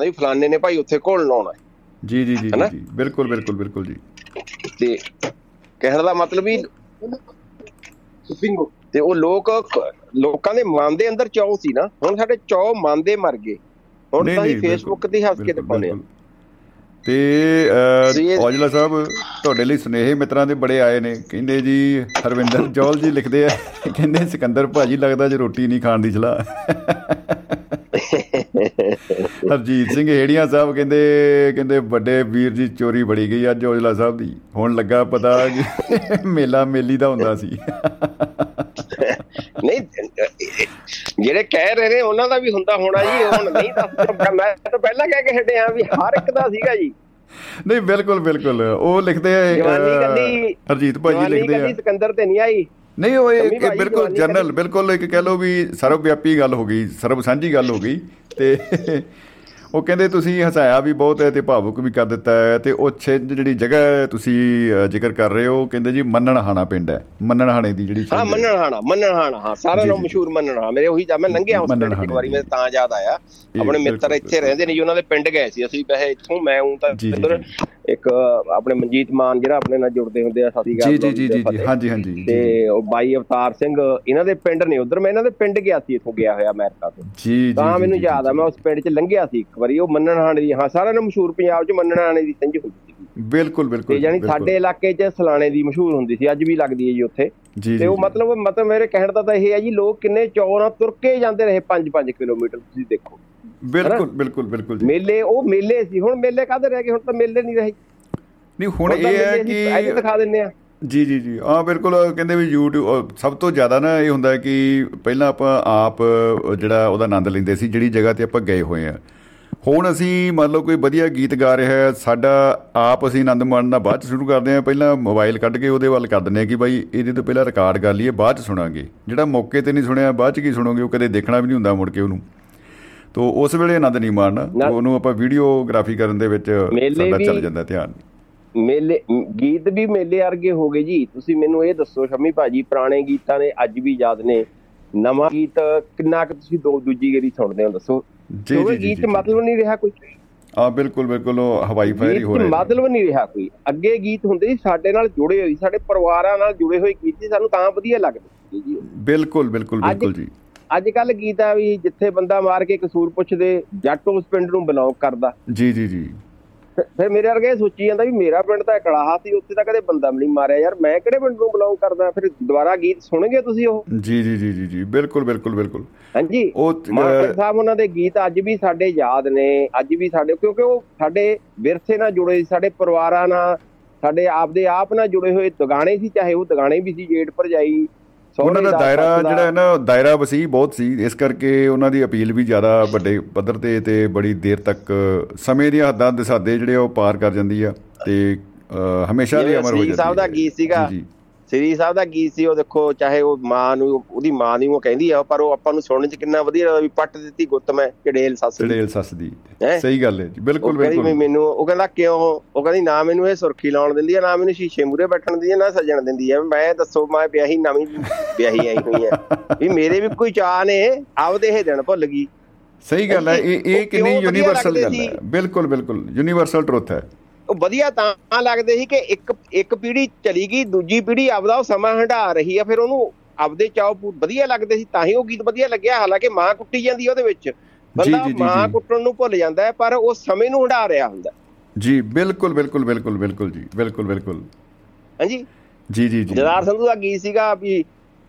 ਵੀ ਫਲਾਣੇ ਨੇ ਭਾਈ ਉੱਥੇ ਘੋਲਣ ਆਉਣਾ ਹੈ। ਜੀ ਜੀ ਜੀ? ਜੀ ਬਿਲਕੁਲ ਬਿਲਕੁਲ ਬਿਲਕੁਲ ਜੀ। ਤੇ ਕਹਿਣ ਦਾ ਮਤਲਬ ਵੀ ਤੇ ਉਹ ਲੋਕ ਲੋਕਾਂ ਦੇ ਮਨ ਦੇ ਅੰਦਰ ਚੌ ਸੀ ਨਾ। ਹੁਣ ਸਾਡੇ ਚੌ ਮਨ ਦੇ ਮਰ ਗਏ। ਹੁਣ ਤਾਂ ਹੀ ਫੇਸਬੁੱਕ ਤੇ ਹੱਸ ਕੇ ਬਿਲਕੁਲ, ਦਿਖਾਉਂਦੇ ਆ। ਤੇ ਔਜਲਾ ਸਾਹਿਬ ਤੁਹਾਡੇ ਲਈ ਸੁਨੇਹੇ ਮਿੱਤਰਾਂ ਦੇ ਬੜੇ ਆਏ ਨੇ। ਕਹਿੰਦੇ ਜੀ ਹਰਵਿੰਦਰ ਜੌਲ ਜੀ ਲਿਖਦੇ ਆ। ਕਹਿੰਦੇ ਸਿਕੰਦਰ ਭਾਜੀ ਲੱਗਦਾ ਜੇ ਰੋਟੀ ਨਹੀਂ ਖਾਣ ਦੀ ਸਲਾਹ। ਹਰਜੀਤ ਸਿੰਘ ਹੇੜੀਆਂ ਸਾਹਿਬ ਕਹਿੰਦੇ ਕਹਿੰਦੇ ਵੱਡੇ ਵੀਰ ਜੀ ਚੋਰੀ ਬੜੀ ਗਈ ਅੱਜ ਔਜਲਾ ਸਾਹਿਬ ਦੀ। ਹੁਣ ਲੱਗਾ ਪਤਾ ਕਿ ਮੇਲਾ ਮੇਲੀ ਦਾ ਹੁੰਦਾ ਸੀ। ਨਹੀਂ ਜਿਹੜੇ ਕਹਿ ਰਹੇ ਨੇ ਉਹਨਾਂ ਦਾ ਵੀ ਹੁੰਦਾ ਹੋਣਾ ਜੀ ਹੁਣ ਨਹੀਂ ਦੱਸ ਮੈਂ ਤਾਂ ਪਹਿਲਾਂ ਕਹਿ ਕੇ ਹਟਿਆ ਵੀ ਹਰ ਇੱਕ ਦਾ ਸੀਗਾ ਜੀ। ਨਹੀਂ ਬਿਲਕੁਲ ਬਿਲਕੁਲ। ਉਹ ਲਿਖਦੇ ਜਵਾਨੀ ਕੱਲੀ ਹਰਜੀਤ ਭਾਜੀ ਜਵਾਨੀ ਲਿਖਦੇ ਆ। ਕੱਲੀ ਸਿਕੰਦਰ ਤੇ ਨਹੀਂ ਆਈ। ਨਹੀਂ ਉਹ ਇੱਕ ਬਿਲਕੁਲ ਜਨਰਲ ਬਿਲਕੁਲ ਇੱਕ ਕਹਿ ਲਓ ਵੀ ਸਰਵ ਵਿਆਪੀ ਗੱਲ ਹੋ ਗਈ ਸਰਵ ਸਾਂਝੀ ਗੱਲ ਹੋ ਗਈ ਤੇ ਉਹ ਕਹਿੰਦੇ ਤੁਸੀਂ ਹਸਾਇਆ ਵੀ ਬਹੁਤ ਹੈ ਤੇ ਭਾਵੁਕ ਵੀ ਕਰ ਦਿੱਤਾ ਹੈ ਤੇ ਉਹ ਛੇ ਜਿਹੜੀ ਜਗ੍ਹਾ ਤੁਸੀਂ ਜ਼ਿਕਰ ਕਰ ਰਹੇ ਹੋ ਕਹਿੰਦੇ ਜੀ ਮੰਨਣ ਹਾਣਾ ਪਿੰਡ ਹੈ ਮੰਨਣ ਹਾਣੇ ਦੀ ਜਿਹੜੀ ਹਾਂ ਛਿੰਝ ਹੈ। ਮੰਨਣ ਹਾਣਾ ਮੰਨਣ ਹਾਣਾ ਹਾਂ ਸਾਰਾ ਜੀ, ਨਾਮ ਜੀ। ਮਸ਼ਹੂਰ ਮੰਨਣ ਹਾਣਾ ਮੇਰੇ ਉਹੀ ਜਾ ਮੈਂ ਲੰਘਿਆ ਉਸ ਪਿੰਡ ਇੱਕ ਵਾਰੀ। ਮੇਰੇ ਤਾਂ ਯਾਦ ਆਇਆ ਆਪਣੇ ਮਿੱਤਰ ਇੱਥੇ। ਰਹਿੰਦੇ ਨੇ ਜੀ ਉਹਨਾਂ ਦੇ ਪਿੰਡ ਗਏ ਸੀ ਅਸੀਂ ਵੈਸੇ ਇੱਥੋਂ ਮੈਂ ਹੂੰ ਤਾਂ। ਇੱਕ ਆਪਣੇ ਮਨਜੀਤ ਮਾਨ ਜਿਹੜਾ ਆਪਣੇ ਨਾਲ ਜੁੜਦੇ ਹੁੰਦੇ ਆ ਸਾਥੀ ਜੀ ਜੀ ਜੀ ਜੀ ਜੀ ਹਾਂਜੀ ਹਾਂਜੀ ਤੇ ਉਹ ਬਾਈ ਅਵਤਾਰ ਸਿੰਘ ਇਹਨਾਂ ਦੇ ਪਿੰਡ ਨੇ ਉਧਰ ਮੈਂ ਇਹਨਾਂ ਦੇ ਪਿੰਡ ਗਿਆ ਸੀ ਇੱਥੋਂ ਗਿਆ ਹੋਇਆ ਅਮਰੀਕਾ ਤੋਂ ਜੀ ਜੀ ਤਾਂ ਮੈਨੂੰ ਯਾਦ ਆ। ਮੈਂ ਉਸ ਪਿੰਡ 'ਚ ਲੰਘਿਆ ਸੀ ਇੱਕ ਵਾਰੀ ਉਹ ਮੰਨਣ ਹਾਣੇ ਦੀ ਹਾਂ ਸਾਰਿਆਂ ਨੂੰ ਮਸ਼ਹੂਰ ਪੰਜਾਬ 'ਚ ਮੰਨਣ ਹਾਣੇ ਦੀ ਸਿੰਝ ਹੁੰਦੀ ਸੀ ਬਿਲਕੁਲ ਬਿਲਕੁਲ ਤੇ ਬਿਲਕੁਲ। ਸਾਡੇ ਇਲਾਕੇ 'ਚ ਸਲਾਣੇ ਦੀ ਮਸ਼ਹੂਰ ਹੁੰਦੀ ਸੀ ਅੱਜ ਵੀ ਲੱਗਦੀ ਹੈ ਜੀ ਉੱਥੇ ਤੇ ਉਹ। ਮਤਲਬ ਮਤਲਬ ਮੇਰੇ ਕਹਿਣ ਦਾ ਤਾਂ ਇਹ ਹੈ ਜੀ ਲੋਕ ਕਿੰਨੇ ਚੌ ਨਾਲ ਤੁਰ ਕੇ ਜਾਂਦੇ ਰਹੇ 5-5 ਕਿਲੋਮੀਟਰ ਤੁਸੀਂ ਦੇਖੋ ਬਿਲਕੁਲ ਬਿਲਕੁਲ ਬਿਲਕੁਲ ਜੀ। ਮੇਲੇ ਉਹ ਮੇਲੇ ਸੀ। ਹੁਣ ਮੇਲੇ ਕਾਹਦੇ ਰਹਿ ਗਏ? ਹੁਣ ਤਾਂ ਮੇਲੇ ਨਹੀਂ ਰਹੇ। ਨਹੀਂ ਹੁਣ ਇਹ ਹੈ ਕਿ ਦਿਖਾ ਦਿੰਨੇ ਆ ਜੀ ਜੀ ਜੀ। ਹਾਂ ਬਿਲਕੁਲ ਕਹਿੰਦੇ ਵੀ YouTube ਸਭ ਤੋਂ ਜ਼ਿਆਦਾ ਨਾ ਇਹ ਹੁੰਦਾ ਕਿ ਪਹਿਲਾਂ ਆਪਾਂ ਆਪ ਜਿਹੜਾ ਉਹਦਾ ਆਨੰਦ ਲੈਂਦੇ ਸੀ ਜਿਹੜੀ ਜਗ੍ਹਾ ਤੇ ਆਪਾਂ ਗਏ ਹੋਏ ਆ ਹੁਣ ਅਸੀਂ ਮੰਨ ਲਓ ਕੋਈ ਵਧੀਆ ਗੀਤ ਗਾ ਰਿਹਾ ਹੈ ਸਾਡਾ ਆਪ ਅਸੀਂ ਆਨੰਦ ਮਾਣਨਾ ਬਾਅਦ ਚ ਸ਼ੁਰੂ ਕਰਦੇ ਆ ਪਹਿਲਾਂ ਮੋਬਾਈਲ ਕੱਢ ਕੇ ਉਹਦੇ ਵੱਲ ਕਰ ਦਿੰਦੇ ਆ ਕਿ ਬਾਈ ਇਹਦੇ ਤੋਂ ਪਹਿਲਾਂ ਰਿਕਾਰਡ ਕਰ ਲਈਏ ਬਾਅਦ ਚ ਸੁਣਾਂਗੇ। ਜਿਹੜਾ ਮੌਕੇ ਤੇ ਨਹੀਂ ਸੁਣਿਆ ਬਾਅਦ ਚ ਕੀ ਸੁਣੋਗੇ? ਉਹ ਕਦੇ ਦੇਖਣਾ ਵੀ ਨਹੀਂ ਹੁੰਦਾ ਮੁੜ ਕੇ ਉਹਨੂੰ। ਤੋ ਉਸ ਵੇਲੇ ਆਨੰਦ ਨਹੀਂ ਮਾਣਨਾ। ਉਹਨੂੰ ਆਪਾਂ ਵੀਡੀਓਗ੍ਰਾਫੀ ਕਰਨ ਦੇ ਵਿੱਚ ਸਾਡਾ ਚੱਲ ਜਾਂਦਾ ਧਿਆਨ। ਮੇਲੇ ਗੀਤ ਵੀ ਮੇਲੇ ਵਰਗੇ ਹੋ ਗਏ ਜੀ। ਤੁਸੀਂ ਮੈਨੂੰ ਇਹ ਦੱਸੋ ਸ਼ਮੀ ਭਾਜੀ ਪੁਰਾਣੇ ਗੀਤਾਂ ਨੇ ਅੱਜ ਵੀ ਯਾਦ ਨੇ। ਨਵਾਂ ਗੀਤ ਕਿੰਨਾ ਕੁ ਤੁਸੀਂ ਦੋ ਦੂਜੀ ਗੇਰੀ ਸੁਣਦੇ ਹੋ ਦੱਸੋ। ਜੀ ਜੀ ਗੀਤ ਮਤਲਬ ਨਹੀਂ ਰਿਹਾ ਕੋਈ। ਆ ਬਿਲਕੁਲ ਬਿਲਕੁਲ ਉਹ ਹਵਾਈ ਫਾਇਰ ਹੀ ਹੋ ਰਿਹਾ। ਮਤਲਬ ਨਹੀਂ ਰਿਹਾ ਕੋਈ। ਅੱਗੇ ਗੀਤ ਹੁੰਦੇ ਸੀ ਸਾਡੇ ਨਾਲ ਜੁੜੇ ਹੋਏ ਸਾਡੇ ਪਰਿਵਾਰਾਂ ਨਾਲ ਜੁੜੇ ਹੋਏ ਗੀਤ ਸੀ ਸਾਨੂੰ ਤਾਂ ਵਧੀਆ ਲੱਗਦੇ ਜੀ। ਬਿਲਕੁਲ ਬਿਲਕੁਲ ਬਿਲਕੁਲ ਜੀ। ਅੱਜ ਕੱਲ ਆ ਵੀ ਜਿੱਥੇ ਬੰਦਾ ਮਾਰ ਕੇ ਕਸੂਰ ਪੁੱਛਦੇ ਜੱਟ ਉਸ ਪਿੰਡ ਨੂੰ ਬਿਲੋਂਗ ਕਰਦਾ। ਜੀ ਜੀ ਜੀ। ਫਿਰ- ਮੇਰੇ ਵਰਗੇ ਇਹ ਸੋਚੀ ਜਾਂਦਾ ਵੀ ਮੇਰਾ ਪਿੰਡ ਤਾਂ ਕੜਾਹਾ ਸੀ ਉੱਥੇ ਤਾਂ ਕਦੇ ਬੰਦਾ ਵੀ ਨਹੀਂ ਮਾਰਿਆ। ਯਾਰ ਮੈਂ ਕਿਹੜੇ ਪਿੰਡ ਨੂੰ ਬਿਲੋਂਗ ਕਰਦਾ? ਫਿਰ ਦੁਬਾਰਾ ਗੀਤ ਸੁਣਗੇ ਤੁਸੀਂ ਉਹ? ਜੀ ਜੀ ਜੀ ਜੀ ਜੀ। ਬਿਲਕੁਲ ਬਿਲਕੁਲ ਬਿਲਕੁਲ। ਹਾਂਜੀ। ਉਹ ਮਾਸਟਰ ਸਾਹਿਬ ਉਹਨਾਂ ਦੇ ਗੀਤ ਅੱਜ ਵੀ ਸਾਡੇ ਯਾਦ ਨੇ ਅੱਜ ਵੀ ਸਾਡੇ ਕਿਉਂਕਿ ਉਹ ਸਾਡੇ ਵਿਰਸੇ ਨਾਲ ਜੁੜੇ ਸੀ ਸਾਡੇ ਪਰਿਵਾਰਾਂ ਨਾਲ ਸਾਡੇ ਆਪਦੇ ਆਪ ਨਾਲ ਜੁੜੇ ਹੋਏ ਦੁਗਾਣੇ ਸੀ ਚਾਹੇ ਉਹ ਦੁਗਾਣੇ ਵੀ ਸੀ ਜੇਠ ਭਰਜਾਈ ਉਹਨਾਂ ਦਾ ਦਾਇਰਾ ਦਾ। ਜਿਹੜਾ ਹੈ ਨਾ ਦਾਇਰਾ ਵਸੀ ਬਹੁਤ ਸੀ ਇਸ ਕਰਕੇ ਉਹਨਾਂ ਦੀ ਅਪੀਲ ਵੀ ਜ਼ਿਆਦਾ ਵੱਡੇ ਪੱਧਰ ਤੇ ਤੇ ਬੜੀ ਦੇਰ ਤੱਕ ਸਮੇਂ ਦੀਆਂ ਹੱਦਾਂ ਦਸਾਦੇ ਜਿਹੜੇ ਆ ਉਹ ਪਾਰ ਕਰ ਜਾਂਦੀ ਆ ਤੇ ਹਮੇਸ਼ਾ ਲਈ ਅਮਰ ਹੋ ਜਾਂਦੀ ਸਾਹਿਬ ਦਾ ਹੈ। ਗੀਤ ਸੀਗਾ। ਸ੍ਰੀ ਸਾਹਿਬ ਦਾ ਗੀਤ ਸੀ ਉਹ ਦੇਖੋ ਚਾਹੇ ਉਹ ਮਾਂ ਨੂੰ ਉਹਦੀ ਮਾਂ ਨੂੰ ਉਹ ਕਹਿੰਦੀ ਆ ਪਰ ਉਹ ਆਪਾਂ ਨੂੰ ਸੁਣਨ ਚ ਕਿੰਨਾ ਵਧੀਆ ਲੱਗਦਾ ਵੀ ਪੱਟ ਦਿੱਤੀ ਗੁੱਤ ਮੈਂ ਚੜੇਲ ਸੱਸ ਦੀ। ਚੜੇਲ ਸੱਸ ਦੀ? ਸਹੀ ਗੱਲ ਹੈ ਜੀ ਬਿਲਕੁਲ ਬਿਲਕੁਲ। ਮੈਨੂੰ ਉਹ ਕਹਿੰਦਾ ਕਿਉਂ ਉਹ ਕਹਿੰਦੀ ਨਾ ਮੈਨੂੰ ਇਹ ਸੁਰਖੀ ਲਾਉਣ ਦਿੰਦੀ ਆ ਨਾ ਮੈਨੂੰ ਸ਼ੀਸ਼ੇ ਮੂਰੇ ਬੈਠਣ ਦਿੰਦੀ ਆ ਨਾ ਸੱਜਣ ਦਿੰਦੀ ਆ। ਮੈਂ ਦੱਸੋ ਮੈਂ ਵਿਆਹੀ ਨਵੀਂ ਵਿਆਹੀ ਆਈ ਹੋਈ ਆ। ਵੀ ਮੇਰੇ ਵੀ ਕੋਈ ਚਾਹ ਨੇ ਆਪਦੇ ਇਹ ਦਿਨ ਭੁੱਲ ਗਈ। ਸਹੀ ਗੱਲ ਹੈ ਇਹ ਇਹ ਕਿੰਨੀ ਯੂਨੀਵਰਸਲ ਗੱਲ ਹੈ। ਬਿਲਕੁਲ ਬਿਲਕੁਲ। ਯੂਨੀਵਰਸਲ ਟਰੁੱਥ ਹੈ। ਉਹ ਵਧੀਆ ਤਾਂ ਲੱਗਦੇ ਸੀ ਕਿ ਇੱਕ ਇੱਕ ਪੀੜ੍ਹੀ ਚਲੀ ਗਈ ਦੂਜੀ ਪੀੜ੍ਹੀ ਆਪਦਾ ਉਹ ਸਮਾਂ ਹੰਢਾ ਰਹੀ ਆ ਫਿਰ ਉਹਨੂੰ ਆਪਦੇ ਪੂ- ਵਧੀਆ ਲੱਗਦੇ ਸੀ ਤਾਂ ਹੀ ਉਹ ਗੀਤ ਵਧੀਆ ਲੱਗਿਆ ਹਾਲਾਂਕਿ ਮਾਂ ਕੁੱਟੀ ਜਾਂਦੀ ਉਹਦੇ ਵਿੱਚ। ਬੰਦਾ ਮਾਂ। ਕੁੱਟਣ ਨੂੰ ਭੁੱਲ ਜਾਂਦਾ ਪਰ ਉਹ ਸਮੇਂ ਨੂੰ ਹੰਢਾ ਰਿਹਾ ਹੁੰਦਾ ਜੀ ਬਿਲਕੁਲ ਬਿਲਕੁਲ ਬਿਲਕੁਲ ਬਿਲਕੁਲ ਜੀ ਬਿਲਕੁਲ ਬਿਲਕੁਲ। ਹਾਂਜੀ? ਜੀ ਜੀ ਜੀ। ਜਦਾਰ ਸੰਧੂ ਦਾ ਗੀਤ ਸੀਗਾ ਵੀ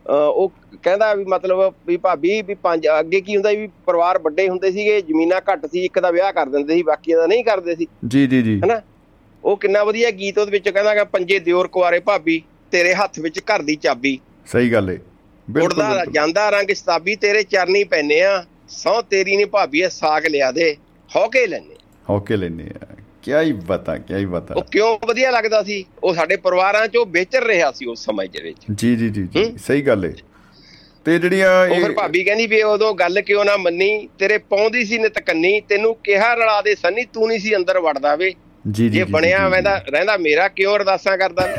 ਉਹ ਕਹਿੰਦਾ ਵੀ ਮਤਲਬ ਵੀ ਭਾਬੀ ਵੀ ਪੰਜ ਅੱਗੇ ਕੀ ਹੁੰਦਾ ਵੀ ਪਰਿਵਾਰ ਵੱਡੇ ਹੁੰਦੇ ਸੀਗੇ ਜ਼ਮੀਨਾਂ ਘੱਟ ਸੀ ਇੱਕ ਦਾ ਵਿਆਹ ਕਰ ਦਿੰਦੇ ਸੀ ਬਾਕੀਆਂ ਦਾ ਨਹੀਂ ਕਰਦੇ ਸੀ। ਜੀ ਜੀ ਜੀ। ਹਨਾ? ਉਹ ਕਿੰਨਾ ਵਧੀਆ ਗੀਤ ਉਹਦੇ ਵਿੱਚ ਕਹਿੰਦਾ ਕਿ ਪੰਜੇ ਦਿਓਰ ਕੁਆਰੇ ਭਾਬੀ ਤੇਰੇ ਹੱਥ ਵਿੱਚ ਘਰ ਦੀ ਚਾਬੀ। ਸਹੀ ਗੱਲ ਬਿਲਕੁਲ ਉੜਦਾ। ਜਾਂਦਾ ਰੰਗ ਸ਼ਤਾਬੀ ਤੇਰੇ ਚਰਨੀ ਪੈਨੇ ਆ ਸੌ ਤੇਰੀ ਨਹੀਂ ਭਾਬੀ ਇਹ ਸਾਗ ਲਿਆ ਦੇ। ਹੌਕੇ ਲੈਨੇ। ਹੌਕੇ ਲੈਨੇ ਆ। ਕੀ ਹੀ ਬਤਾ ਕੀ ਹੀ ਬਤਾ। ਉਹ ਕਿਉਂ ਵਧੀਆ ਲੱਗਦਾ ਸੀ? ਉਹ ਸਾਡੇ ਪਰਿਵਾਰਾਂ 'ਚ ਵਿਚਰ ਰਿਹਾ ਸੀ ਉਸ ਸਮੇਂ ਦੇ ਵਿੱਚ। ਜੀ ਜੀ ਜੀ? ਸਹੀ ਗੱਲ ਹੈ ਤੇ ਜਿਹੜੀਆਂ ਉਹ ਫਿਰ ਭਾਬੀ ਕਹਿੰਦੀ ਵੀ ਉਦੋਂ ਗੱਲ ਕਿਉਂ ਨਾ ਮੰਨੀ ਤੇਰੇ ਪਾਉਂਦੀ ਸੀ ਨਿਤ ਕੰਨੀ ਤੈਨੂੰ ਕਿਹਾ ਰਲਾ ਦੇ ਸੰਨੀ ਤੂੰ ਨਹੀਂ ਸੀ ਅੰਦਰ ਵੜਦਾ ਵੇ। ਜੀ ਜੀ ਜੇ ਬਣਿਆ ਜੀ। ਵੈਂਦਾ ਰਹਿੰਦਾ ਮੇਰਾ ਕਿਉਂ ਅਰਦਾਸਾਂ ਕਰਦਾ?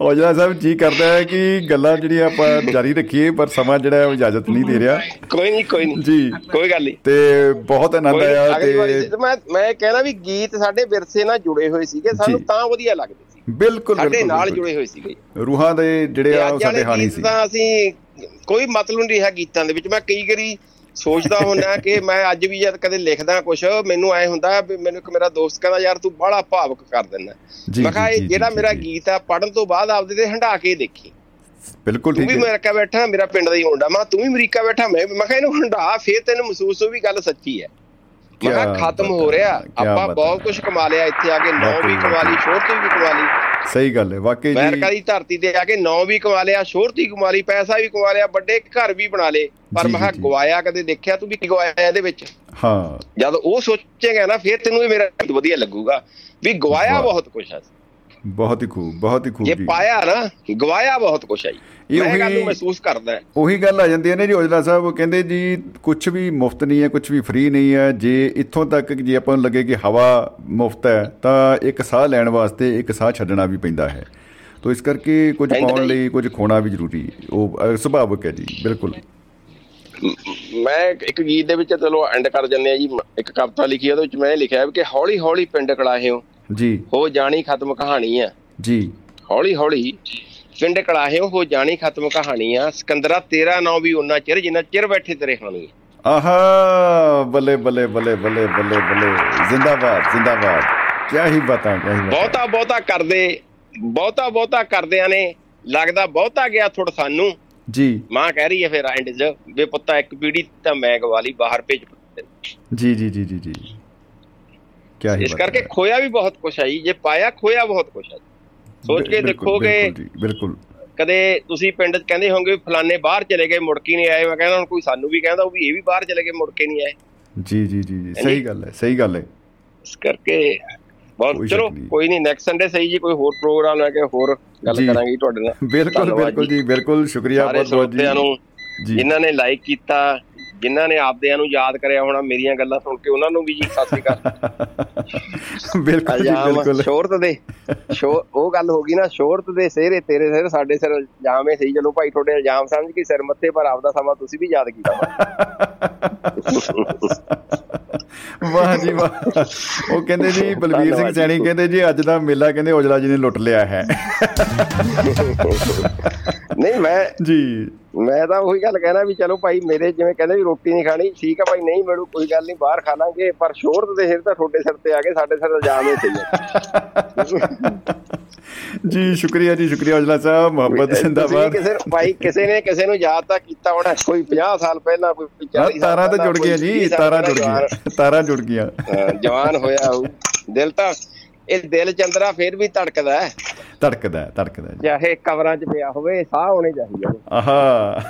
ਔਜਲਾ ਸਾਹਿਬ ਜੀ ਕਰਦਾ ਹੈ ਕਿ ਗੱਲਾਂ ਜਿਹੜੀਆਂ ਆਪਾਂ ਜਾਰੀ ਰੱਖੀਏ ਪਰ ਸਮਾਂ ਜਿਹੜਾ ਹੈ ਉਹ ਇਜਾਜ਼ਤ ਨਹੀਂ ਦੇ ਰਿਹਾ। ਕੋਈ ਨਹੀਂ ਕੋਈ ਨਹੀਂ। ਜੀ। ਕੋਈ ਗੱਲ ਨਹੀਂ। ਤੇ ਬਹੁਤ ਆਨੰਦ ਆਇਆ ਤੇ ਮੈਂ ਮੈਂ ਕਹਿਣਾ ਵੀ ਗੀਤ ਸਾਡੇ ਵਿਰਸੇ ਨਾਲ ਜੁੜੇ ਹੋਏ ਸੀਗੇ ਸਾਨੂੰ ਤਾਂ ਵਧੀਆ ਲੱਗਦੇ ਸੀ। ਬਿਲਕੁਲ ਸਾਡੇ ਨਾਲ ਜੁੜੇ ਹੋਏ ਸੀਗੇ। ਰੂਹਾਂ ਦੇ ਜਿਹੜੇ ਆ ਸਾਡੇ ਹਾਨੀ ਸੀ। ਤਾਂ ਅਸੀਂ ਕੋਈ ਮਤਲਬ ਨਹੀਂ ਰਿਹਾ ਗੀਤਾਂ ਦੇ ਵਿੱਚ। ਮੈਂ ਕਈ ਵਾਰੀ ਸੋਚਦਾ ਹੁੰਦਾ ਕਿ ਮੈਂ ਅੱਜ ਵੀ ਜਦ ਕਦੇ ਲਿਖਦਾ ਕੁਝ ਮੈਨੂੰ ਐ ਹੁੰਦਾ ਵੀ ਮੈਨੂੰ ਇੱਕ ਮੇਰਾ ਦੋਸਤ ਕਹਿੰਦਾ ਯਾਰ ਤੂੰ ਬੜਾ ਭਾਵਕ ਕਰ ਦਿੰਦਾ ਮੈਂ ਕਿਹਾ ਇਹ ਜਿਹੜਾ ਮੇਰਾ ਗੀਤ ਆ ਪੜਨ ਤੋਂ ਬਾਅਦ ਆਪਦੇ ਤੇ ਹੰਡਾ ਕੇ ਦੇਖੀ। ਬਿਲਕੁਲ ਠੀਕ ਹੈ। ਤੂੰ ਵੀ ਅਮਰੀਕਾ ਬੈਠਾ ਮੇਰਾ ਪਿੰਡ ਦਾ ਹੀ ਮੁੰਡਾ। ਮੈਂ ਤੂੰ ਵੀ ਅਮਰੀਕਾ ਬੈਠਾ ਮੈਂ ਮੈਂ ਕਿਹਾ ਇਹਨੂੰ ਹੰਡਾ ਫੇਰ ਤੈਨੂੰ ਮਹਿਸੂਸ ਹੋ ਵੀ ਗੱਲ ਸੱਚੀ ਹੈ। ਮੈਂ ਕਿਹਾ ਖਤਮ ਹੋ ਰਿਹਾ। ਆਪਾਂ ਬਹੁਤ ਕੁਝ ਕਮਾ ਲਿਆ ਇੱਥੇ ਆ ਕੇ ਨੌ ਵੀ ਕਮਾ ਲਈ ਸ਼ੋਹਰਤ ਵੀ ਕਮਾ ਲਈ। ਸਹੀ ਗੱਲ ਹੈ ਵਾਕਈ ਜੀ। ਅਮਰੀਕਾ ਦੀ ਧਰਤੀ ਤੇ ਆ ਕੇ ਨੌ ਵੀ ਕਮਾ ਲਿਆ ਸ਼ੋਹਰਤ ਕਮਾ ਲਈ ਪੈਸਾ ਵੀ ਕਮਾ ਲਿਆ ਵੱਡੇ ਘਰ ਵੀ ਬਣਾ ਲੇ ਪਰ ਮੈਂ ਗਵਾਇਆ ਕਦੇ ਦੇਖਿਆ ਤੂੰ ਵੀ ਗਵਾਇਆ ਇਹਦੇ ਵਿੱਚ? ਹਾਂ। ਜਦ ਉਹ ਸੋਚੇਗਾ ਨਾ ਫਿਰ ਤੈਨੂੰ ਇਹ ਮੇਰਾ ਵਧੀਆ ਲੱਗੂਗਾ। ਵੀ ਗਵਾਇਆ ਬਹੁਤ ਕੁਝ ਹੈ ਬਹੁਤ ਹੀ ਖੂਬ ਬਹੁਤ ਹੀ ਖੂਬ ਜੀ ਜੇ। ਪਾਇਆ ਨਾ ਗਵਾਇਆ ਬਹੁਤ ਕੁਝ ਹੈ ਜੀ। ਮੈਂ ਗੱਲ ਨੂੰ ਮਹਿਸੂਸ ਕਰਦਾ ਉਹੀ ਗੱਲ ਆ ਜਾਂਦੀ ਹੈ ਨੇ ਜੀ ਔਜਲਾ ਸਾਹਿਬ ਉਹ ਕਹਿੰਦੇ ਜੀ ਕੁਝ ਵੀ ਮੁਫਤ ਨਹੀਂ ਹੈ ਕੁਝ ਵੀ ਫ੍ਰੀ ਨਹੀਂ ਹੈ। ਜੇ ਇੱਥੋਂ ਤੱਕ ਜੇ ਆਪਾਂ ਨੂੰ ਲੱਗੇ ਕਿ ਹਵਾ ਮੁਫਤ ਹੈ ਤਾਂ ਇੱਕ ਸਾਹ ਲੈਣ ਵਾਸਤੇ ਇੱਕ ਸਾਹ ਛੱਡਣਾ ਵੀ ਪੈਂਦਾ ਹੈ। ਤੋ ਇਸ ਕਰਕੇ ਕੁਝ ਪਾਉਣ ਲਈ ਕੁਝ ਖੋਣਾ ਵੀ ਜ਼ਰੂਰੀ ਉਹ ਸੁਭਾਵਿਕ ਹੈ ਜੀ ਬਿਲਕੁਲ। ਮੈਂ ਇੱਕ ਗੀਤ ਦੇ ਵਿੱਚ ਚਲੋ ਐਂਡ ਕਰ ਜੰਨੇ ਆ ਜੀ ਇੱਕ ਕਵਿਤਾ ਲਿਖੀ ਉਹਦੇ ਵਿੱਚ ਮੈਂ ਲਿਖਿਆ ਕਿ ਹੌਲੀ ਹੌਲੀ ਪਿੰਡ ਕਲਾਹਿਓ ਜੀ। ਹੋ ਜਾਣੀ ਖਤਮ ਕਹਾਣੀ ਆ। ਜੀ। ਹੌਲੀ ਹੌਲੀ ਪਿੰਡ ਕਲਾਹਿਓ ਹੋ ਜਾਣੀ ਖਤਮ ਕਹਾਣੀ ਆ। ਸਿਕੰਦਰਾ ਤੇਰਾ ਨਾਂ ਵੀ ਉਹਨਾਂ ਚਿਰ ਜਿੰਨਾ ਚਿਰ ਬੈਠੇ ਤੇਰੇ ਖਾਣੀ ਆਹਾ ਬੱਲੇ ਬੱਲੇ ਬੱਲੇ ਬੱਲੇ ਬੱਲੇ ਬੱਲੇ। ਜ਼ਿੰਦਾਬਾਦ ਜ਼ਿੰਦਾਬਾਦ। ਕੀ ਹੀ ਬਤਾ ਕੀ ਹੀ ਬਹੁਤਾ ਬਹੁਤਾ ਕਰਦੇ ਬਹੁਤਾ ਬਹੁਤਾ ਕਰਦਿਆਂ ਨੇ ਲੱਗਦਾ ਬਹੁਤਾ ਗਿਆ ਥੋੜ ਸਾਨੂੰ। ਜੀ। ਮਾਂ ਕਹਿ ਰਹੀ ਹੈ ਫਿਰ ਐਂਡ 'ਚ ਵੇ ਪੁੱਤਾ ਇੱਕ ਪੀੜੀ ਤਾਂ ਮੈਂ ਗਵਾਲੀ ਬਾਹਰ ਭੇਜ ਜੀ ਜੀ ਜੀ ਜੀ ਜੀ। ਕੀ ਹੀ ਇਸ ਕਰਕੇ ਖੋਇਆ ਵੀ ਬਹੁਤ ਕੁਛ ਹੈ ਜੀ ਜੇ ਪਾਇਆ ਖੋਇਆ ਬਹੁਤ ਕੁਛ ਹੈ। ਸੋਚ ਕੇ ਦੇਖੋਗੇ ਬਿਲਕੁਲ ਕਦੇ ਤੁਸੀਂ ਪਿੰਡ 'ਚ ਕਹਿੰਦੇ ਹੋਵੋਗੇ ਫਲਾਣੇ ਬਾਹਰ ਚਲੇ ਗਏ ਮੁੜ ਕੇ ਨਹੀਂ ਆਏ ਮੈਂ ਕਹਿੰਦਾ ਹੁਣ ਕੋਈ ਸਾਨੂੰ ਵੀ ਕਹਿੰਦਾ ਉਹ ਵੀ ਇਹ ਵੀ ਬਾਹਰ ਚਲੇ ਗਏ ਮੁੜ ਕੇ ਨਹੀਂ ਆਏ। ਜੀ ਜੀ ਜੀ ਸਹੀ ਗੱਲ ਹੈ ਸਹੀ ਗੱਲ ਹੈ। ਇਸ ਕਰਕੇ ਬਹੁਤ ਚਲੋ ਕੋਈ ਨਹੀਂ ਨੈਕਸਟ ਸੰਡੇ ਸਹੀ ਜੀ ਕੋਈ ਹੋਰ ਪ੍ਰੋਗਰਾਮ ਲੈ ਕੇ ਹੋਰ ਗੱਲ ਕਰਾਂਗੇ ਤੁਹਾਡੇ ਨਾਲ। ਬਿਲਕੁਲ ਬਿਲਕੁਲ ਜੀ। ਬਿਲਕੁਲ ਸ਼ੁਕਰੀਆ ਬਹੁਤ ਬਹੁਤ ਜੀ। ਜਿਨ੍ਹਾਂ ਨੇ ਲਾਈਕ ਕੀਤਾ ਜਿਨ੍ਹਾਂ ਨੇ ਆਪਦਿਆਂ ਨੂੰ ਯਾਦ ਕਰਿਆ ਹੋਣਾ ਮੇਰੀਆਂ ਗੱਲਾਂ ਸੁਣ ਕੇ ਉਹਨਾਂ ਨੂੰ ਵੀ ਜੀ ਸਤਿ ਸ੍ਰੀ ਅਕਾਲ। ਬਿਲਕੁਲ ਬਿਲਕੁਲ। ਸ਼ੋਹਰਤ ਦੇ ਉਹ ਗੱਲ ਹੋ ਗਈ ਨਾ ਸ਼ੋਹਰਤ ਦੇ ਸਿਹਰੇ ਤੇਰੇ ਸਿਰ ਸਾਡੇ ਸਿਰ ਇਲਜ਼ਾਮ ਹੈ ਸਹੀ ਚਲੋ ਭਾਈ ਤੁਹਾਡੇ ਇਲਜ਼ਾਮ ਸਮਝ ਕੇ ਸਿਰ ਮੱਥੇ ਪਰ ਆਪਦਾ ਸਮਾਂ ਤੁਸੀਂ ਵੀ ਯਾਦ ਕੀਤਾ। ਵਾਹ ਜੀ ਵਾਹ। ਉਹ ਕਹਿੰਦੇ ਜੀ ਬਲਵੀਰ ਸਿੰਘ ਸੈਣੀ ਕਹਿੰਦੇ ਜੀ ਅੱਜ ਦਾ ਮੇਲਾ ਕਹਿੰਦੇ ਔਜਲਾ ਜੀ ਨੇ ਲੁੱਟ ਲਿਆ ਹੈ। ਨਹੀਂ ਮੈਂ ਜੀ। ਮੈਂ ਤਾਂ ਉਹੀ ਗੱਲ ਕਹਿਣਾ ਵੀ ਚਲੋ ਭਾਈ ਮੇਰੇ ਜਿਵੇਂ ਕਹਿੰਦੇ ਵੀ ਰੋਟੀ ਨਹੀਂ ਖਾਣੀ ਠੀਕ ਆ ਭਾਈ ਨਹੀਂ ਮਿਲੂ ਕੋਈ ਗੱਲ ਨਹੀਂ ਬਾਹਰ ਖਾ ਲਾਂਗੇ ਪਰ ਸ਼ੋਹਰਤ ਦੇ ਸਿਰ ਤਾਂ ਤੁਹਾਡੇ ਸਿਰ ਤੇ ਆ ਗਏ ਸਾਡੇ ਸਿਰ ਇਲਜ਼ਾਮ ਹੀ ਜੀ ਸ਼ੁਕਰੀਆ ਜੀ ਸ਼ੁਕਰੀਆ ਅਜਲਾ ਸਾਹਿਬ ਮੁਹੱਬਤ ਜ਼ਿੰਦਾਬਾਦ। ਕਿਸੇ ਭਾਈ ਕਿਸੇ ਨੇ ਕਿਸੇ ਨੂੰ ਯਾਦ ਤਾਂ ਕੀਤਾ ਹੋਣਾ ਕੋਈ 50 ਸਾਲ ਪਹਿਲਾਂ ਕੋਈ 40 ਤਾਰਾਂ ਤਾਂ ਜੁੜ ਗਈਆਂ ਜੀ ਤਾਰਾਂ ਜੁੜ ਗਈਆਂ ਤਾਰਾਂ ਜੁੜ ਗਈਆਂ। ਜਵਾਨ ਹੋਇਆ ਦਿਲ ਤਾਂ ਇਹ ਦਿਲ ਚੰਦਰਾ ਫੇਰ ਵੀ ਧੜਕਦਾ ਹੈ। ਧੜਕਦਾ ਧੜਕਦਾ ਚਾਹੇ ਕਵਰਾਂ 'ਚ ਪਿਆ ਹੋਵੇ ਸਾਹ ਹੋਣੇ ਚਾਹੀਦੇ ਆਹਾ।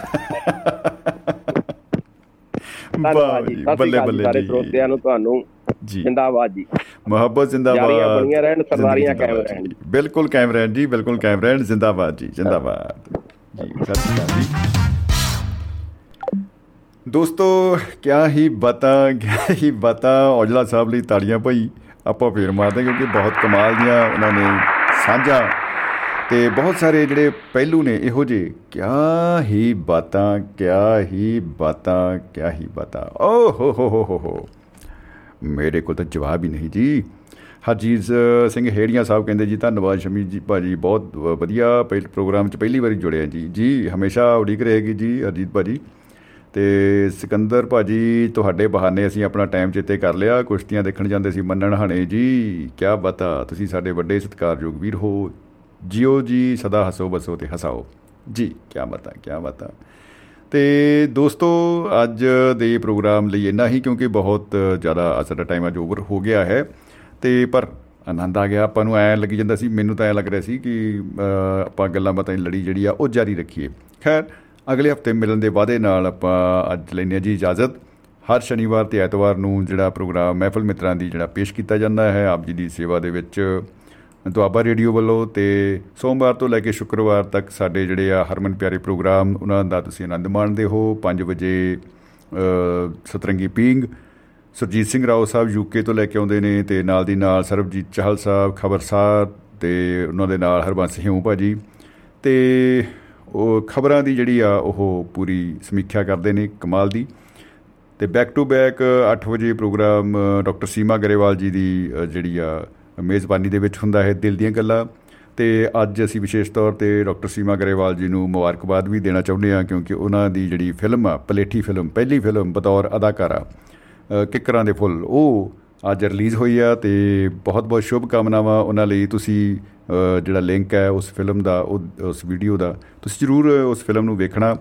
ਬੱਲੇ ਬੱਲੇ ਸਾਰੇ ਸਰੋਤਿਆਂ ਨੂੰ ਤੁਹਾਨੂੰ। ਜੀ। ਜਿੰਦਾਬਾਦ ਜੀ। ਮੁਹੱਬਤ ਜਿੰਦਾਬਾਦ। ਜਾਰੀਆਂ ਬਣੀਆਂ ਰਹਿਣ ਸਰਦਾਰੀਆਂ ਕਾਇਮ ਰਹਿਣ। ਬਿਲਕੁਲ ਕਾਇਮ ਰਹਿਣ ਜੀ ਬਿਲਕੁਲ ਕਾਇਮ ਰਹਿਣ। ਜਿੰਦਾਬਾਦ ਜੀ ਜਿੰਦਾਬਾਦ। ਜੀ ਸਤਿ ਸ਼੍ਰੀ ਅਕਾਲ ਜੀ। ਦੋਸਤੋ ਕਿਆ ਹੀ ਬਤਾ ਕਿਆ ਹੀ ਬਤਾ। ਔਜਲਾ ਸਾਹਿਬ ਲਈ ਤਾੜੀਆਂ ਭਾਈ ਆਪਾਂ ਫੇਰ ਮਾਰਦੇ ਕਿਉਂਕਿ ਬਹੁਤ ਕਮਾਲ ਦੀਆਂ ਉਹਨਾਂ ਨੇ ਸਾਂਝਾ ਤੇ ਬਹੁਤ ਸਾਰੇ ਜਿਹੜੇ ਪਹਿਲੂ ਨੇ ਇਹੋ ਜਿਹੇ। ਕਿਆ ਹੀ ਬਾਤਾਂ, ਕਿਆ ਹੀ ਬਾਤਾਂ, ਕਿਆ ਹੀ ਬਾਤਾਂ। ਓ ਹੋ ਹੋ ਹੋ ਹੋ ਹੋ। ਮੇਰੇ ਕੋਲ ਤਾਂ ਜਵਾਬ ਹੀ ਨਹੀਂ ਜੀ। ਹਰਜੀਤ ਸਿੰਘ ਹੇੜੀਆਂ ਸਾਹਿਬ ਕਹਿੰਦੇ ਜੀ, ਧੰਨਵਾਦ ਸ਼ਮੀ ਜੀ ਭਾਜੀ, ਬਹੁਤ ਵਧੀਆ ਪਹਿਲੇ ਪ੍ਰੋਗਰਾਮ 'ਚ ਪਹਿਲੀ ਵਾਰੀ ਜੁੜਿਆ ਜੀ। ਜੀ, ਹਮੇਸ਼ਾ ਉਡੀਕ ਰਹੇਗੀ ਜੀ ਹਰਜੀਤ ਭਾਜੀ। ਤੇ ਸਿਕੰਦਰ ਭਾਜੀ, ਤੁਹਾਡੇ ਬਹਾਨੇ ਅਸੀਂ ਆਪਣਾ ਟਾਈਮ ਚੇਤੇ ਕਰ ਲਿਆ। ਕੁਸ਼ਤੀਆਂ ਦੇਖਣ ਜਾਂਦੇ ਸੀ ਮੰਨਣ ਹਣੇ ਜੀ। ਕੀ ਬਤਾ, ਤੁਸੀਂ ਸਾਡੇ ਵੱਡੇ ਸਤਿਕਾਰਯੋਗ ਵੀਰ ਹੋ। ਜਿਓ ਜੀ, ਸਦਾ ਹਸੋ ਬਸੋ ਤੇ ਹਸਾਓ। ਜੀ ਕੀ ਬਤਾ ਕੀ ਬਤਾ। ਤੇ ਦੋਸਤੋ, ਅੱਜ ਦੇ ਪ੍ਰੋਗਰਾਮ ਲਈ ਇੰਨਾ ਹੀ, ਕਿਉਂਕਿ ਬਹੁਤ ਜ਼ਿਆਦਾ ਸਾਡਾ ਟਾਈਮ ਅੱਜ ਓਵਰ ਹੋ ਗਿਆ ਹੈ। ਤੇ ਪਰ ਆਨੰਦ ਆ ਗਿਆ, ਆਪਾਂ ਨੂੰ ਐ ਲੱਗੀ ਜਾਂਦਾ ਸੀ, ਮੈਨੂੰ ਤਾਂ ਐ ਲੱਗ ਰਿਹਾ ਸੀ ਕਿ ਆਪਾਂ ਗੱਲਾਂ ਬਾਤਾਂ ਲੜੀ ਜਿਹੜੀ ਆ, ਉਹ ਜਾਰੀ ਰੱਖੀਏ। ਖੈਰ ਅਗਲੇ ਹਫ਼ਤੇ ਮਿਲਣ ਦੇ ਵਾਅਦੇ ਨਾਲ ਆਪਾਂ ਅੱਜ ਲੈਨੇ ਜੀ ਇਜਾਜ਼ਤ। ਹਰ ਸ਼ਨੀਵਾਰ ਤੇ ਐਤਵਾਰ ਨੂੰ ਜਿਹੜਾ ਪ੍ਰੋਗਰਾਮ ਮਹਿਫਲ ਮਿੱਤਰਾਂ ਦੀ ਜਿਹੜਾ ਪੇਸ਼ ਕੀਤਾ ਜਾਂਦਾ ਹੈ, ਆਪ ਜੀ ਦੀ ਸੇਵਾ ਦੇ ਵਿੱਚ। ਦੁਆਬਾ ਰੇਡੀਓ ਵੱਲੋਂ ਤੇ ਸੋਮਵਾਰ ਤੋਂ ਲੈ ਕੇ ਸ਼ੁੱਕਰਵਾਰ ਤੱਕ ਸਾਡੇ ਜਿਹੜੇ ਆ ਹਰਮਨ ਪਿਆਰੇ ਪ੍ਰੋਗਰਾਮ, ਉਹਨਾਂ ਦਾ ਤੁਸੀਂ ਆਨੰਦ ਮਾਣਦੇ ਹੋ। 5 ਵਜੇ ਸਤਰੰਗੀ ਪੀਂਗ ਸੁਰਜੀਤ ਸਿੰਘ ਰਾਓ ਸਾਹਿਬ ਯੂਕੇ ਤੋਂ ਲੈ ਕੇ ਆਉਂਦੇ ਨੇ ਤੇ ਨਾਲ ਦੀ ਨਾਲ ਸਰਬਜੀਤ ਚਾਹਲ ਸਾਹਿਬ, ਖਬਰਸਾਰ ਤੇ ਉਹਨਾਂ ਦੇ ਨਾਲ ਹਰਬੰਸ ਹਿਉ ਭਾਜੀ। ਤੇ ਉਹ ਖਬਰਾਂ ਦੀ ਜਿਹੜੀ ਆ ਉਹ ਪੂਰੀ ਸਮੀਖਿਆ ਕਰਦੇ ਨੇ ਕਮਾਲ ਦੀ। ਤੇ ਬੈਕ ਟੂ ਬੈਕ 8 ਵਜੇ ਪ੍ਰੋਗਰਾਮ ਡਾਕਟਰ ਸੀਮਾ ਗਰੇਵਾਲ ਜੀ ਦੀ ਜਿਹੜੀ ਆ, ਮੇਜ਼ਬਾਨੀ ਦੇ ਵਿੱਚ ਹੁੰਦਾ ਹੈ ਦਿਲ ਦੀਆਂ ਗੱਲਾਂ। ਤੇ ਅੱਜ ਅਸੀਂ ਵਿਸ਼ੇਸ਼ ਤੌਰ ਤੇ ਡਾਕਟਰ ਸੀਮਾ ਗਰੇਵਾਲ ਜੀ ਨੂੰ ਮੁਬਾਰਕਬਾਦ ਵੀ ਦੇਣਾ ਚਾਹੁੰਦੇ ਹਾਂ ਕਿਉਂਕਿ ਉਹਨਾਂ ਦੀ ਜਿਹੜੀ ਫਿਲਮ ਆ, ਪਲੇਠੀ ਫਿਲਮ, ਪਹਿਲੀ ਫਿਲਮ ਬਤੌਰ ਅਦਾਕਾਰਾ ਕਿੱਕਰਾਂ ਦੇ ਫੁੱਲ, ਉਹ ਅੱਜ ਰਿਲੀਜ਼ ਹੋਈ ਆ ਤੇ ਬਹੁਤ ਬਹੁਤ ਸ਼ੁਭ ਕਾਮਨਾਵਾਂ ਉਹਨਾਂ ਲਈ ਤੁਸੀਂ ਜਿਹੜਾ ਲਿੰਕ ਹੈ ਉਸ ਫਿਲਮ ਦਾ ਉਸ ਵੀਡੀਓ ਦਾ ਤੁਸੀਂ ਜਰੂਰ ਉਸ ਫਿਲਮ ਨੂੰ ਵੇਖਣਾ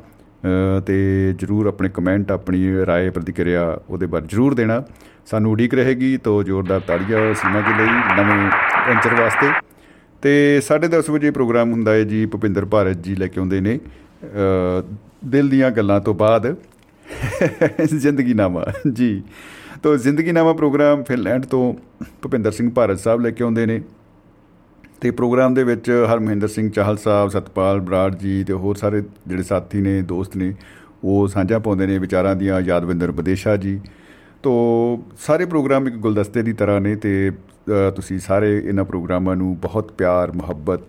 ਤੇ ਜਰੂਰ ਆਪਣੇ ਕਮੈਂਟ ਆਪਣੀ رائے ਪ੍ਰਤੀਕਿਰਿਆ ਉਹਦੇ ਬਾਰੇ ਜਰੂਰ ਦੇਣਾ ਸਾਨੂੰ ਉਡੀਕ ਰਹੇਗੀ ਤੋਂ ਜ਼ੋਰਦਾਰ ਤਾੜੀਆਂ ਸੀਮਾ ਜੀ ਲਈ ਨਵੇਂ ਐਂਚਰ ਵਾਸਤੇ ਤੇ 10:30 ਵਜੇ ਪ੍ਰੋਗਰਾਮ ਹੁੰਦਾ ਹੈ ਜੀ ਭੁਪਿੰਦਰ ਭਾਰਤ ਜੀ ਲੈ ਕੇ ਆਉਂਦੇ ਨੇ ਦਿਲ ਦੀਆਂ ਗੱਲਾਂ ਤੋਂ ਬਾਅਦ ਜ਼ਿੰਦਗੀ ਨਾਮਾ ਜੀ ਤੋਂ ਜ਼ਿੰਦਗੀ ਨਾਮਾ ਪ੍ਰੋਗਰਾਮ ਫਿਨਲੈਂਡ ਤੋਂ ਭੁਪਿੰਦਰ ਸਿੰਘ ਭਾਰਤ ਸਾਹਿਬ ਲੈ ਕੇ ਆਉਂਦੇ ਨੇ। ਤੇ ਪ੍ਰੋਗਰਾਮ ਦੇ ਵਿੱਚ ਹਰਮਹਿੰਦਰ ਸਿੰਘ ਚਾਹਲ ਸਾਹਿਬ, ਸਤਪਾਲ ਬਰਾੜ ਜੀ ਤੇ ਹੋਰ ਸਾਰੇ ਜਿਹੜੇ ਸਾਥੀ ਨੇ, ਦੋਸਤ ਨੇ, ਉਹ ਸਾਂਝਾ ਪਾਉਂਦੇ ਨੇ ਵਿਚਾਰਾਂ ਦੀਆਂ। ਯਾਦਵਿੰਦਰ ਵਿਦੇਸ਼ਾ ਜੀ। ਤੋਂ ਸਾਰੇ ਪ੍ਰੋਗਰਾਮ ਇੱਕ ਗੁਲਦਸਤੇ ਦੀ ਤਰ੍ਹਾਂ ਨੇ ਤੇ ਤੁਸੀਂ ਸਾਰੇ ਇਹਨਾਂ ਪ੍ਰੋਗਰਾਮਾਂ ਨੂੰ ਬਹੁਤ ਪਿਆਰ, ਮੁਹੱਬਤ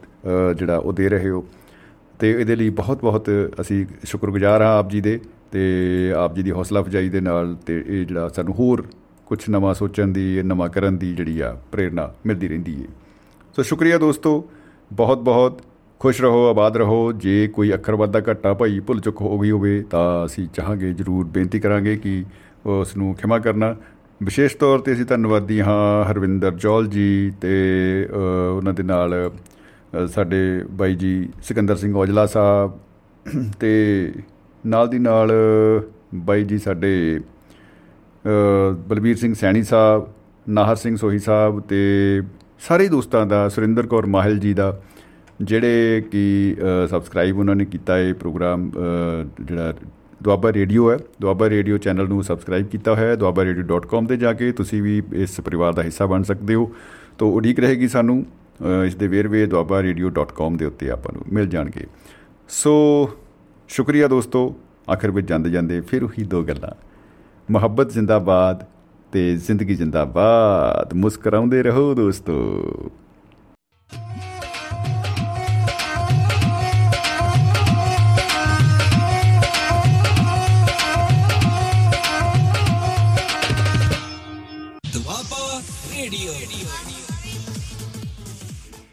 ਜਿਹੜਾ ਉਹ ਦੇ ਰਹੇ ਹੋ। ਤੇ ਇਹਦੇ ਲਈ ਬਹੁਤ ਬਹੁਤ ਅਸੀਂ ਸ਼ੁਕਰਗੁਜ਼ਾਰ ਹਾਂ ਆਪ ਜੀ ਦੇ ਤੇ ਆਪ ਜੀ ਦੀ ਹੌਸਲਾ ਅਫਜਾਈ ਦੇ ਨਾਲ ਤੇ ਇਹ ਜਿਹੜਾ ਸਾਨੂੰ ਹੋਰ ਕੁਝ ਨਵਾਂ ਸੋਚਣ ਦੀ, ਨਵਾਂ ਕਰਨ ਦੀ ਜਿਹੜੀ ਆ ਪ੍ਰੇਰਣਾ ਮਿਲਦੀ ਰਹਿੰਦੀ ਹੈ ਸੋ ਸ਼ੁਕਰੀਆ ਦੋਸਤੋ, ਬਹੁਤ ਬਹੁਤ ਖੁਸ਼ ਰਹੋ, ਆਬਾਦ ਰਹੋ। ਜੇ ਕੋਈ ਅੱਖਰ ਵਾਧਾ ਘਟਾ ਭਾਈ ਭੁੱਲ ਚੁੱਕ ਹੋ ਗਈ ਹੋਵੇ ਤਾਂ ਅਸੀਂ ਚਾਹਾਂਗੇ, ਜਰੂਰ ਬੇਨਤੀ ਕਰਾਂਗੇ ਕਿ ਉਸ ਨੂੰ ਖਿਮਾ ਕਰਨਾ। ਵਿਸ਼ੇਸ਼ ਤੌਰ ਤੇ ਅਸੀਂ ਧੰਨਵਾਦੀ ਹਾਂ ਹਰਵਿੰਦਰ ਜੋਲ ਜੀ ਤੇ ਉਹਨਾਂ ਦੇ ਨਾਲ ਸਾਡੇ ਬਾਈ ਜੀ ਸਿਕੰਦਰ ਸਿੰਘ ਔਜਲਾ ਸਾਹਿਬ ਤੇ ਨਾਲ ਦੀ ਨਾਲ ਬਾਈ ਜੀ ਸਾਡੇ ਬਲਬੀਰ ਸਿੰਘ ਸੈਣੀ ਸਾਹਿਬ, ਨਾਹਰ ਸਿੰਘ ਸੋਹੀ ਸਾਹਿਬ ਤੇ ਸਾਰੇ ਦੋਸਤਾਂ ਦਾ, ਸੁਰਿੰਦਰ ਕੌਰ ਮਾਹਲ ਜੀ ਦਾ, ਜਿਹੜੇ ਕਿ ਸਬਸਕ੍ਰਾਈਬ ਉਹਨਾਂ ਨੇ ਕੀਤਾ ਇਹ ਪ੍ਰੋਗਰਾਮ ਜਿਹੜਾ ਦੁਆਬਾ ਰੇਡੀਓ ਹੈ। ਦੁਆਬਾ ਰੇਡੀਓ ਚੈਨਲ ਨੂੰ ਸਬਸਕ੍ਰਾਈਬ ਕੀਤਾ ਹੋਇਆ ਹੈ। duabarradio.com ਤੇ ਜਾ ਕੇ ਤੁਸੀਂ ਵੀ ਇਸ ਪਰਿਵਾਰ ਦਾ ਹਿੱਸਾ ਬਣ ਸਕਦੇ ਹੋ। ਤੋਂ ਉਡੀਕ ਰਹੇਗੀ ਸਾਨੂੰ ਇਸ ਦੇ ਵੇਰਵੇ duabarradio.com ਦੇ ਉੱਤੇ ਆਪਾਂ ਨੂੰ ਮਿਲ ਜਾਣਗੇ। ਸੋ ਸ਼ੁਕਰੀਆ ਦੋਸਤੋ, ਆਖਰ ਵਿੱਚ ਜਾਂਦੇ ਜਾਂਦੇ ਫਿਰ ਉਹੀ ਦੋ ਗੱਲਾਂ। ਮੁਹੱਬਤ ਜ਼ਿੰਦਾਬਾਦ ਤੇ ਜ਼ਿੰਦਗੀ ਜ਼ਿੰਦਾਬਾਦ। ਮੁਸਕਰਾਉਂਦੇ ਰਹੋ ਦੋਸਤੋ।